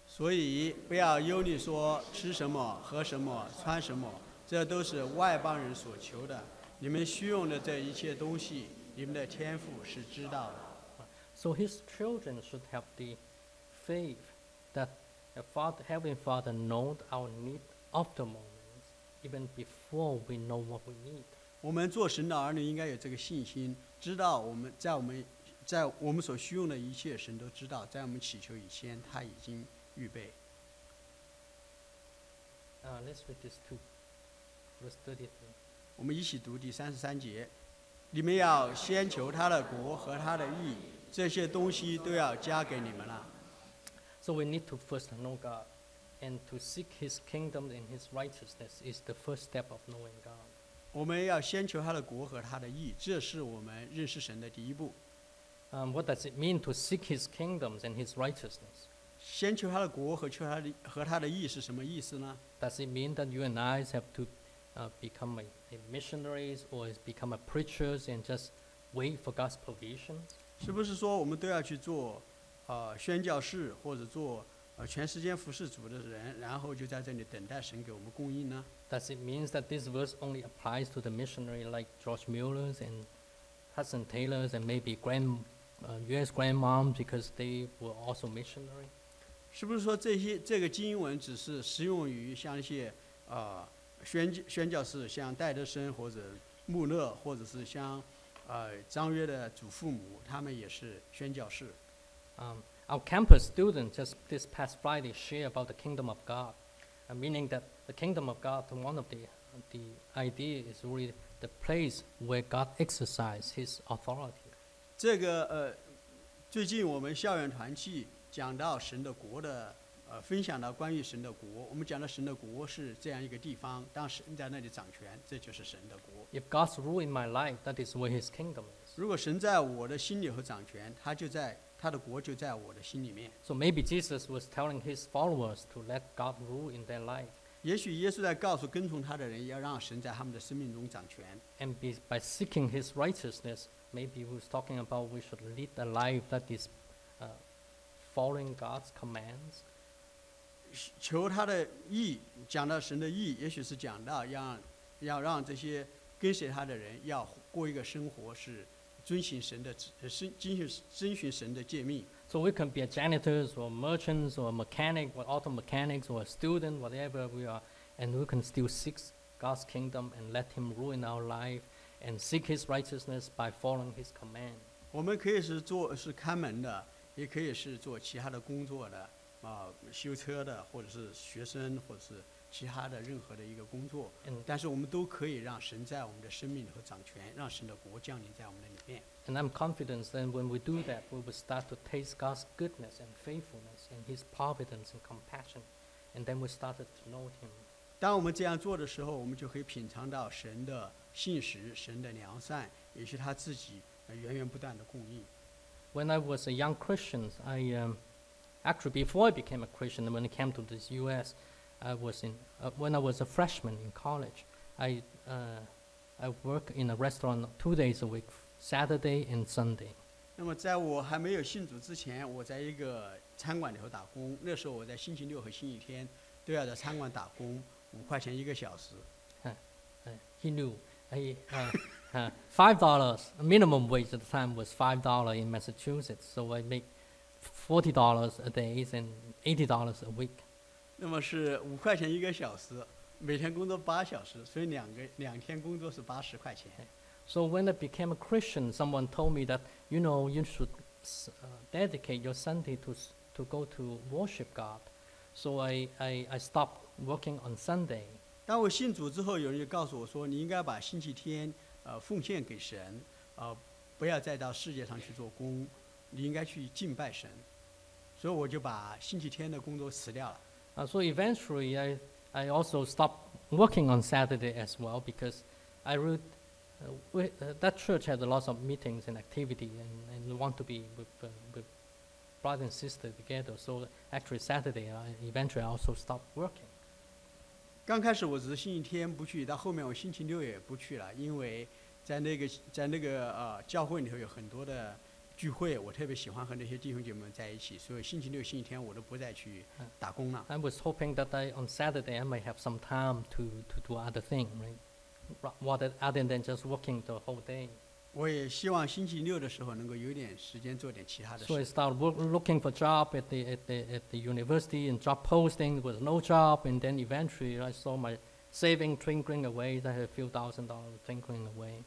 所以不要忧虑说吃什么、喝什么、穿什么，这都是外邦人所求的。你们需用的这一切东西，你们的天赋是知道的。So his children should have the faith that the Father, Heavenly Father knows our need of the moment, even before we know what we need. 我们做神的儿女应该有这个信心，知道我们在我们在我们所需用的一切，神都知道，在我们祈求以前，他已经预备。Uh, let's read this too. Verse 33. 我们一起读第三十三节：你们要先求他的国和他的义，这些东西都要加给你们了。So we need to first know God, and to seek His kingdom and His righteousness is the first step of knowing God. 我们要先求他的国和他的义，这是我们认识神的第一步。Um, what does it mean to seek His kingdoms and His righteousness? 先求他的国和求他的和他的义是什么意思呢？ Does it mean that you and I have to uh, become a, a missionaries or is become a preachers and just wait for God's provisions? 是不是说我们都要去做呃宣教士或者做呃全时间服侍主的人，然后就在这里等待神给我们供应呢？ Does it mean that this verse only applies to the missionary like George Mueller's and Hudson Taylor's and maybe grand, uh, U.S. grandmoms because they were also missionary? 是不是说这些这个经文只是适用于像一些呃宣宣教士，像戴德生或者穆勒，或者是像呃张约的祖父母，他们也是宣教士。 Um, our campus students just this past Friday share about the kingdom of God, uh, meaning that the kingdom of God, one of the the idea is really the place where God exercises His authority. 这个呃，最近我们校园团契讲到神的国的呃，分享到关于神的国，我们讲到神的国是这样一个地方，当神在那里掌权，这就是神的国。If God's rule in my life, that is where His kingdom is. 如果神在我的心里和掌权，他就在他的国就在我的心里面。So maybe Jesus was telling His followers to let God rule in their life. 也许耶稣在告诉跟从他的人，要让神在他们的生命中掌权。And be, by seeking His righteousness, maybe He was talking about we should lead a life that is uh, following God's commands. 求他的义，讲到神的义，也许是讲到要要让这些跟随他的人要过一个生活是遵循神的旨，呃遵遵循遵循神的诫命。So we can be a janitors or merchants or mechanic or auto mechanics or a student, whatever we are, and we can still seek God's kingdom and let Him rule in our life and seek His righteousness by following His command. 我们可以是做是看门的，也可以是做其他的工作的，啊，修车的，或者是学生，或者是 其他的任何的一个工作， And, 但是我们都可以让神在我们的生命里头掌权，让神的国降临在我们的里面。 and I'm confident that when we do that, we will start to taste God's goodness and faithfulness and His providence and compassion. And then we started to know Him. 当我们这样做的时候，我们就可以品尝到神的信实、神的良善，也是他自己呃源源不断的供应。 When I was a young Christian, I um, actually before I became a Christian, when I came to this U.S., I was in uh, when I was a freshman in college. I uh, I work in a restaurant two days a week, Saturday and Sunday. 那么在我还没有信主之前，我在一个餐馆里头打工。那时候我在星期六和星期天都要在餐馆打工，五块钱一个小时。 Uh, he knew. I, uh, uh, five dollars minimum wage at the time was five dollar in Massachusetts, so I make forty dollars a day and eighty dollars a week. 那么是五块钱一个小时，每天工作八小时，所以两个两天工作是八十块钱。So when I became a Christian, someone told me that you know you should uh, dedicate your Sunday to to go to worship God. So I, I, I stopped working on Sunday. 当我信主之后，有人就告诉我说，你应该把星期天呃奉献给神，呃，不要再到世界上去做工，你应该去敬拜神。所以我就把星期天的工作辞掉了。Uh, so eventually, I, I also stopped working on Saturday as well because I would, uh, we, uh, that church had a lot of meetings and activity and, and want to be with, uh, with brother and sister together. So actually Saturday, I eventually also stopped working. 刚开始我只是星期天不去，到后面我星期六也不去了，因为在那个在那个呃教会里头有很多的 聚会，我特别喜欢和那些弟兄姐妹们在一起，所以星期六、星期天我都不再去嗯打工了。 I was hoping that I, on Saturday I might have some time to, to do other thing, right? Ra- Rather, other than just working the whole day. 我也希望星期六的时候能够有点时间做点其他的 So I 事。 started work, looking for job at the, at, the, at the university and job posting was no job and then eventually I saw my saving twinkling away. I had a few thousand dollars twinkling away.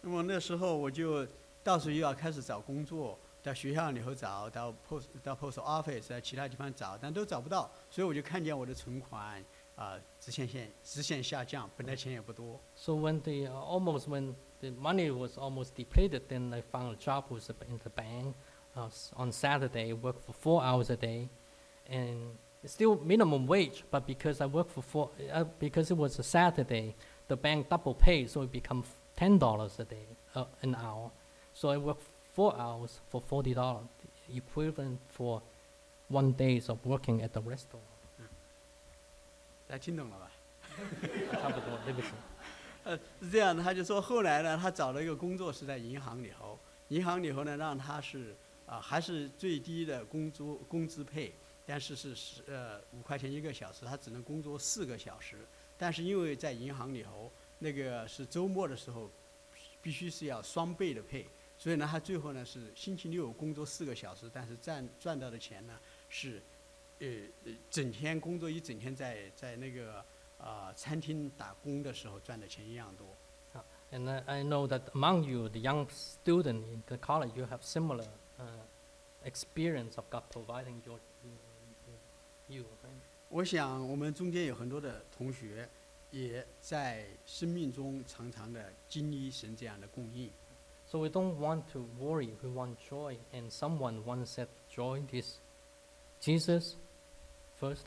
那么那时候我就 到处又要开始找工作，到学校里头找，到 post 到 post office，在其他地方找，但都找不到，所以我就看见我的存款啊、直线线直线下降，本来钱也不多。 So when the, uh, almost when the money was almost depleted, then I found a job was in the bank uh, s- on Saturday, worked for four hours a day, and it's still minimum wage, but because I worked for four, uh, because it was a Saturday, the bank double paid, so it become f- ten dollars a day, uh, an hour. So I worked four hours for forty dollars, equivalent for one days of working at the restaurant. 大家听懂了吧？差不多，对不起。呃，是这样的，他就说后来呢，他找了一个工作是在银行里头，银行里头呢让他是啊、还是最低的工资工资配，但是是十呃五块钱一个小时，他只能工作四个小时，但是因为在银行里头那个是周末的时候，必须是要双倍的配，所以呢，他最后呢是星期六工作四个小时，但是赚赚到的钱呢是，呃呃整天工作一整天在在那个啊、餐厅打工的时候赚的钱一样多。And I, know that among you, the young student in the college, you have similar uh, experience of God providing your, you? 我想我们中间有很多的同学，也在生命中常常的经历神这样的供应。So we don't want to worry, we want joy. And someone once said, joy is Jesus first,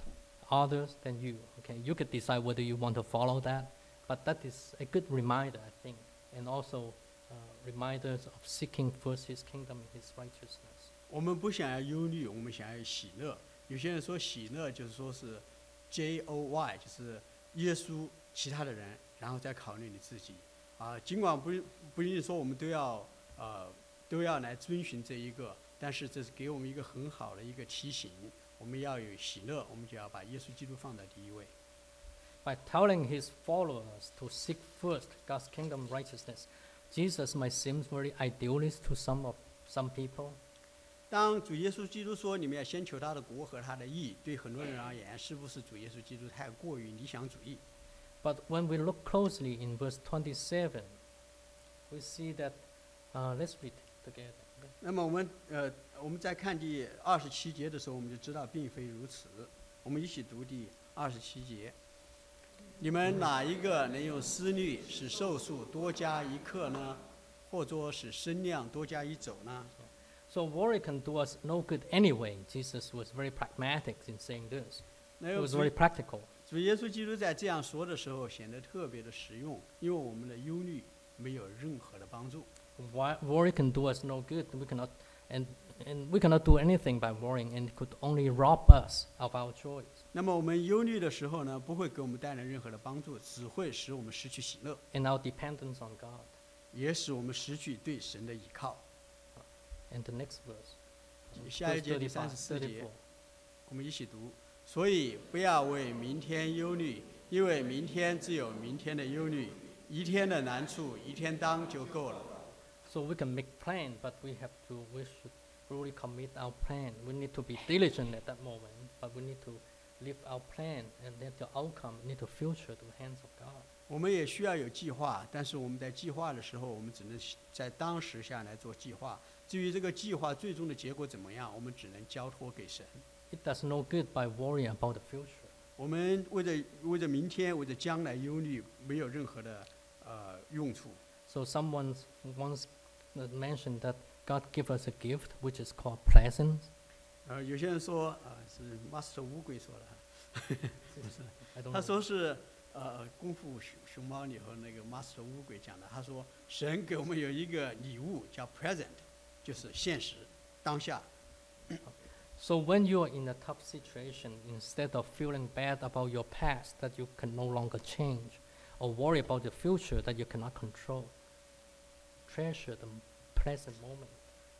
others, then you. Okay, you could decide whether you want to follow that, but that is a good reminder, I think, and also uh, reminders of seeking first His kingdom and His righteousness. 我们不想要忧虑，我们想要喜乐。有些人说喜乐就是说是 J O Y，就是耶稣其他的人，然后再考虑你自己。 啊，尽管不不一定说我们都要呃都要来遵循这一个，但是这是给我们一个很好的一个提醒。我们要有喜乐，我们就要把耶稣基督放在第一位。by telling his followers to seek first God's kingdom righteousness. Jesus might seem very idealist to some of some people, 当主耶稣基督说你们要先求他的国和他的义，对很多人而言，是不是主耶稣基督太过于理想主义？but when we look closely in verse 27, we see that. Uh, let's read together. 那么我们呃，我们在看第二十七节的时候，我们就知道并非如此。我们一起读第二十七节。 你们哪一个能用思虑使寿数多加一刻呢？或者使身量多加一肘呢？ So worry can do us no good anyway. Jesus was very pragmatic in saying this. 那 It 有 was 主 very practical. 主耶稣基督在这样说的时候，显得特别的实用，因为我们的忧虑没有任何的帮助。Why, worry can do us no good. We cannot, and, and we cannot do anything by worrying, and it could only rob us of our joys. 那么我们忧虑的时候呢，不会给我们带来任何的帮助，只会使我们失去喜乐，and our dependence on God. 也使我们失去对神的依靠。And the next verse, 下一节第三十四节我们一起读。所以不要为明天忧虑，因为明天自有明天的忧虑，一天的难处一天当就够了。So we can make plan, but we have to, we should really commit our plan. We need to be diligent at that moment, but we need to live our plan and let the outcome, need to future to the hands of God. 我们也需要有计划，但是我们在计划的时候，我们只能在当时下来做计划。至于这个计划最终的结果怎么样，我们只能交托给神。It does no good by worrying about the future. 我们为着为着明天，为着将来忧虑，没有任何的呃用处。So someone once uh, mentioned that God give us a gift which is called presence. 呃，有些人说，呃，是 Master 乌龟说的，不是，I don't 他说是呃功夫熊熊猫里和那个 Master 乌龟讲的。他说，神给我们有一个礼物叫 present，就是现实当下。So when you are in a tough situation, instead of feeling bad about your past that you can no longer change, or worry about the future that you cannot control, treasure the present moment.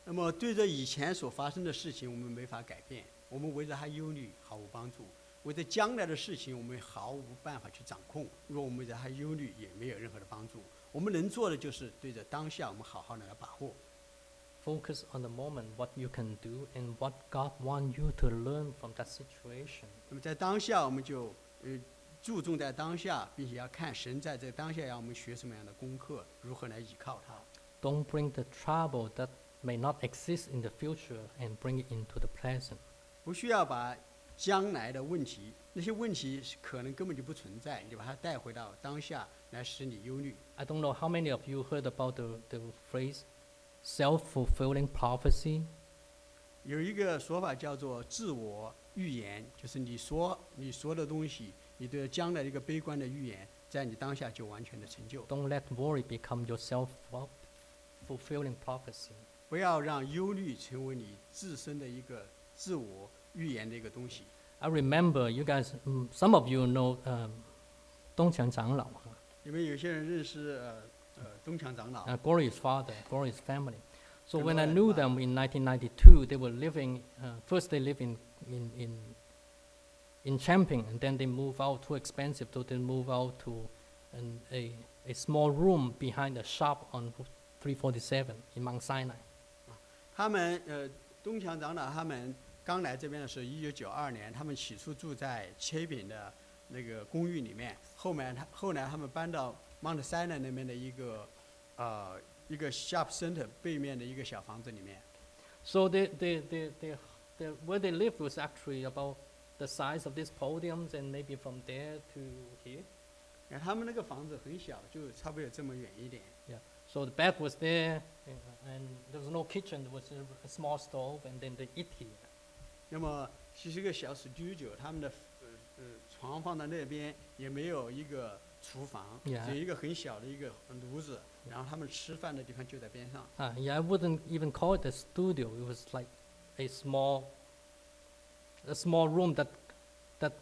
那么对着以前所发生的事情，我们没法改变，我们围着它忧虑毫无帮助；围着将来的事情，我们毫无办法去掌控。如果我们围着它忧虑，也没有任何的帮助。我们能做的就是对着当下，我们好好的来把握。Focus on the moment, what you can do, and what God wants you to learn from that situation. 那么在当下，我们就呃注重在当下，并且要看神在这当下让我们学什么样的功课，如何来依靠它。 Don't bring the trouble that may not exist in the future and bring it into the present. 不需要把将来的问题，那些问题是可能根本就不存在，你就把它带回到当下，来使你忧虑。 I don't know how many of you heard about the, the phrase self-fulfilling prophecy. 有一个说法叫做自我预言，就是你说你说的东西，你对将来一个悲观的预言，在你当下就完全的成就。Don't let worry become your self-fulfilling prophecy. 不要让忧虑成为你自身的一个自我预言的一个东西。I remember you guys, mm, some of you know um, 东强长老,你们有些人认识呃 uh, Gory's father, Gory's family. So when I knew them in 1992, they were living, uh, first they lived in, in, in, in Chapin, and then they moved out, too expensive, so they moved out to an, a, a small room behind a shop on 347 in Mount Sinai. 他们呃，东强长老他们刚来这边的时候，一九九二年，他们起初住在切饼的那个公寓里面，后面他后来他们搬到 Mount Sinai 那边的一个呃一个 shop center 背面的一个小房子里面。 So they, they, they, they, they, where they lived was actually about the size of these podiums and maybe from there to here. 然后他们那个房子很小，就差不多有这么远一点。 So the bed was there, uh, and there was no kitchen. There was a, a small stove, and then they eat here. 那么其实个小 studio，他们的呃呃床放在那边，也没有一个 厨房.有一个很小的一个炉子，然后他们吃饭的地方就在边上。Uh, yeah, I wouldn't even call it a studio. It was like a small, a small room that, that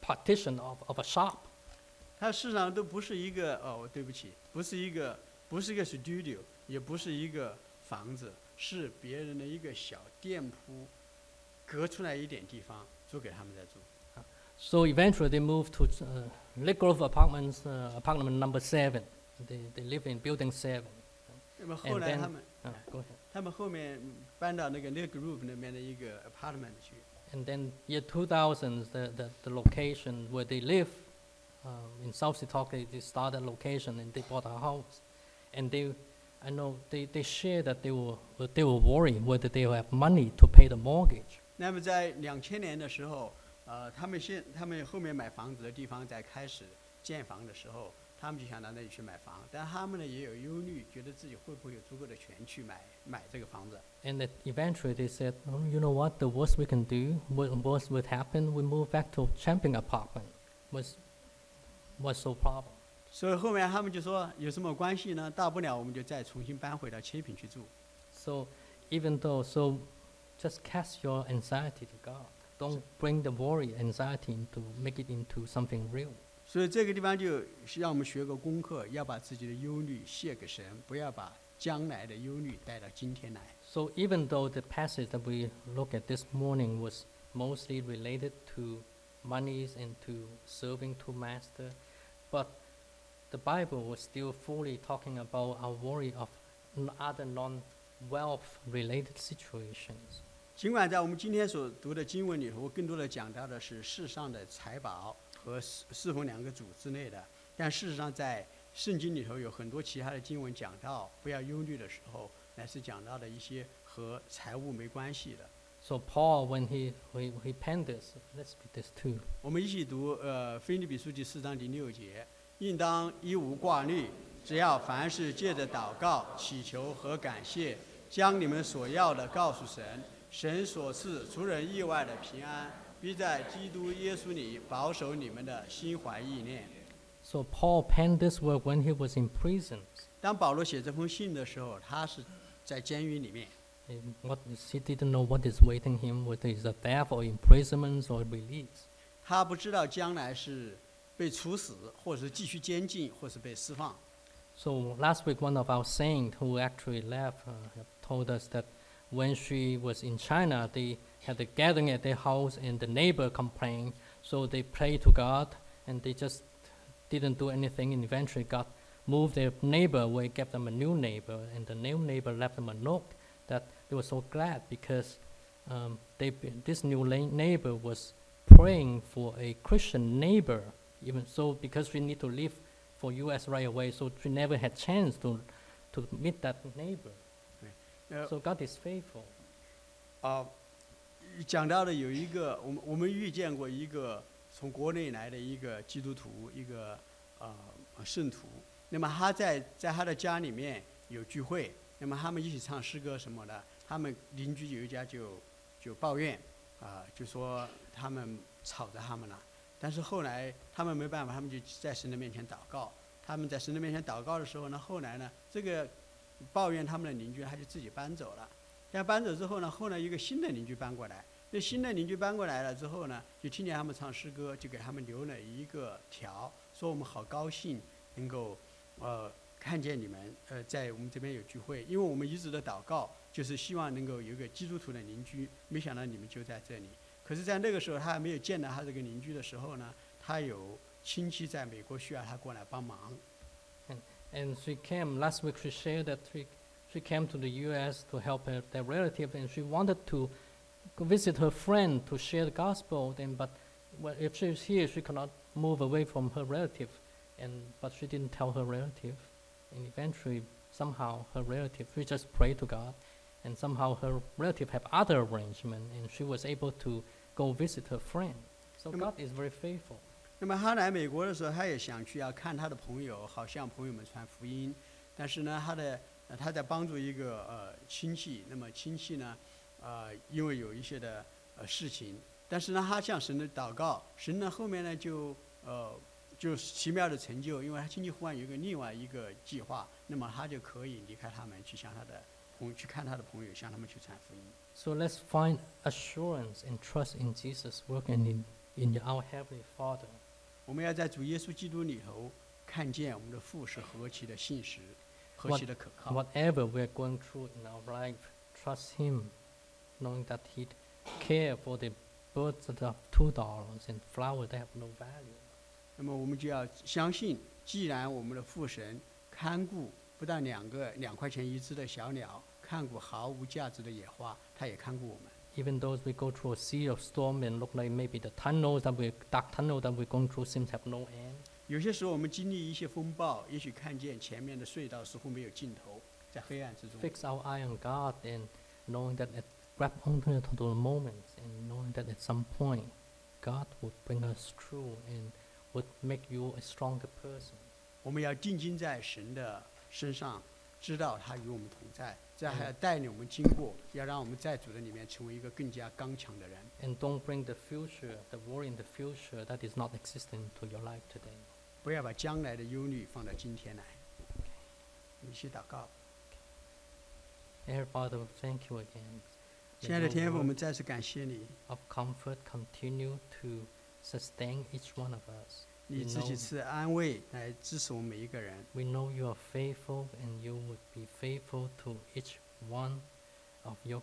partition of, of a shop. 它事实上都不是一个哦，对不起，不是一个，不是一个 studio，也不是一个房子，是别人的一个小店铺，隔出来一点地方租给他们在住。So eventually they moved to uh, Lake Grove Apartments, uh, apartment number seven. They, they live in building seven. And then, 他们 uh, ah, go ahead. 他们后面搬到那个 apartment then year 2000, the, the, the location where they live um, in South Setauket, they started location and they bought a house. And they, I know they, they shared that they were, they were worried whether they will have money to pay the mortgage. 那么在两千年的时候，呃，他们现他们后面买房子的地方在开始建房的时候，他们就想到那里去买房，但他们呢也有忧虑，觉得自己会不会有足够的钱去买买这个房子。And that eventually they said, oh, you know what, the worst we can do, what worst would happen, we move back to Champion apartment. Was, was so problem. 所以后面他们就说有什么关系呢？大不了我们就再重新搬回到切品去住。So even though, so just cast your anxiety to God. Don't bring the worry, anxiety into, make it into something real. 所以这个地方就是让我们学个功课，要把自己的忧虑卸给神，不要把将来的忧虑带到今天来。 So even though the passage that we look at this morning was mostly related to monies and to serving to master, but the Bible was still fully talking about our worry of n- other non-wealth related situations. 尽管在我们今天所读的经文里头，更多的讲到的是世上的财宝和侍侍奉两个主之类的，但事实上在圣经里头有很多其他的经文讲到不要忧虑的时候，乃是讲到的一些和财务没关系的。So Paul, when he, he, he penned this, let's read this too. 我们一起读呃《腓立比书》第四章第六节，应当一无挂虑，只要凡事借着祷告、祈求和感谢，将你们所要的告诉神，神所赐出人意外的平安，必在基督耶稣里保守你们的心怀意念。So Paul penned this work when he was in prison. 当保罗写这封信的时候，他是在监狱里面 what he didn't know what is waiting him, whether it's a death or imprisonment or release. 他不知道将来是被处死，或者是继续监禁，或是被释放。So last week, one of our saints who actually left uh, told us that when she was in China, they had a gathering at their house, and the neighbor complained. So they prayed to God, and they just didn't do anything. And eventually, God moved their neighbor away, gave them a new neighbor, and the new neighbor left them a note that they were so glad because um, they, this new neighbor was praying for a Christian neighbor. Even so, because we need to leave for U.S. right away, so we never had chance to, to meet that neighbor. 呃 So God is faithful. 啊，讲到的有一个，我们我们遇见过一个从国内来的一个基督徒，一个呃圣徒。那么他在在他的家里面有聚会，那么他们一起唱诗歌什么的，他们邻居有一家就就抱怨啊、就说他们吵着他们了。但是后来他们没办法，他们就在神的面前祷告。他们在神的面前祷告的时候呢，后来呢，这个抱怨他们的邻居他就自己搬走了。但搬走之后呢，后来一个新的邻居搬过来，那新的邻居搬过来了之后呢，就听见他们唱诗歌，就给他们留了一个条，说我们好高兴能够呃看见你们呃在我们这边有聚会，因为我们一直的祷告就是希望能够有一个基督徒的邻居，没想到你们就在这里。可是，在那个时候他还没有见到他这个邻居的时候呢，他有亲戚在美国需要他过来帮忙，And she came, last week she shared that she, she came to the U.S. to help her, their relative, and she wanted to visit her friend to share the gospel. Then, but well, if she was here, she cannot move away from her relative, and but she didn't tell her relative. And eventually, somehow, her relative, she just prayed to God, and somehow her relative have other arrangement, and she was able to go visit her friend. So Mm. God is very faithful. 那么他来美国的时候，他也想去要看他的朋友，好向朋友们传福音。但是呢，他的他在帮助一个呃亲戚，那么亲戚呢，呃因为有一些的呃事情，但是呢，他向神的祷告，神呢后面呢就呃就奇妙的成就，因为他亲戚忽然有一个另外一个计划，那么他就可以离开他们，去向他的朋友去看他的朋友，向他们去传福音。So let's find assurance and trust in Jesus working in, in our Heavenly Father. 我们要在主耶稣基督里头看见我们的父是何其的信实，何其的可靠。Whatever we're going through in our life, trust Him, knowing that He'd care for the birds that have two dollars and flowers that have no value. 那么我们就要相信，既然我们的父神看顾不但两个两块钱一只的小鸟，看顾毫无价值的野花，他也看顾我们。Even though we go through a sea of storm and look like maybe the tunnels that we dark tunnel that we're going through seems to have no end. 有些时候我们经历一些风暴，也许看见前面的隧道似乎没有尽头，在黑暗之中。 Fix our eye on God and knowing that at, grab onto the moments and knowing that at some point God will bring us through and would make you a stronger person. 我们要定睛在神的身上，知道他与我们同在， 这样还要带领我们经过，要让我们在主的里面成为一个更加刚强的人。 And don't bring the future, the worry in the future that is not existing to your life today. 不要把将来的忧虑放到今天来。你去祷告， Dear Father, thank you again. 亲爱的 May 天 your 父，我 word 们再次感谢你， of comfort continue to sustain each one of us. 你自己赐安慰来支持我们每一个人。We know you are faithful and you would be faithful to each one of your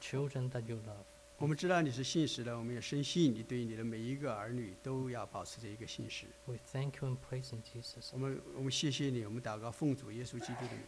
children that you love. 我们知道你是信实的，我们也深信你对你的每一个儿女都要保持着一个信实。We thank you and praise in Jesus. 我们我们谢谢你，我们祷告奉主耶稣基督的名。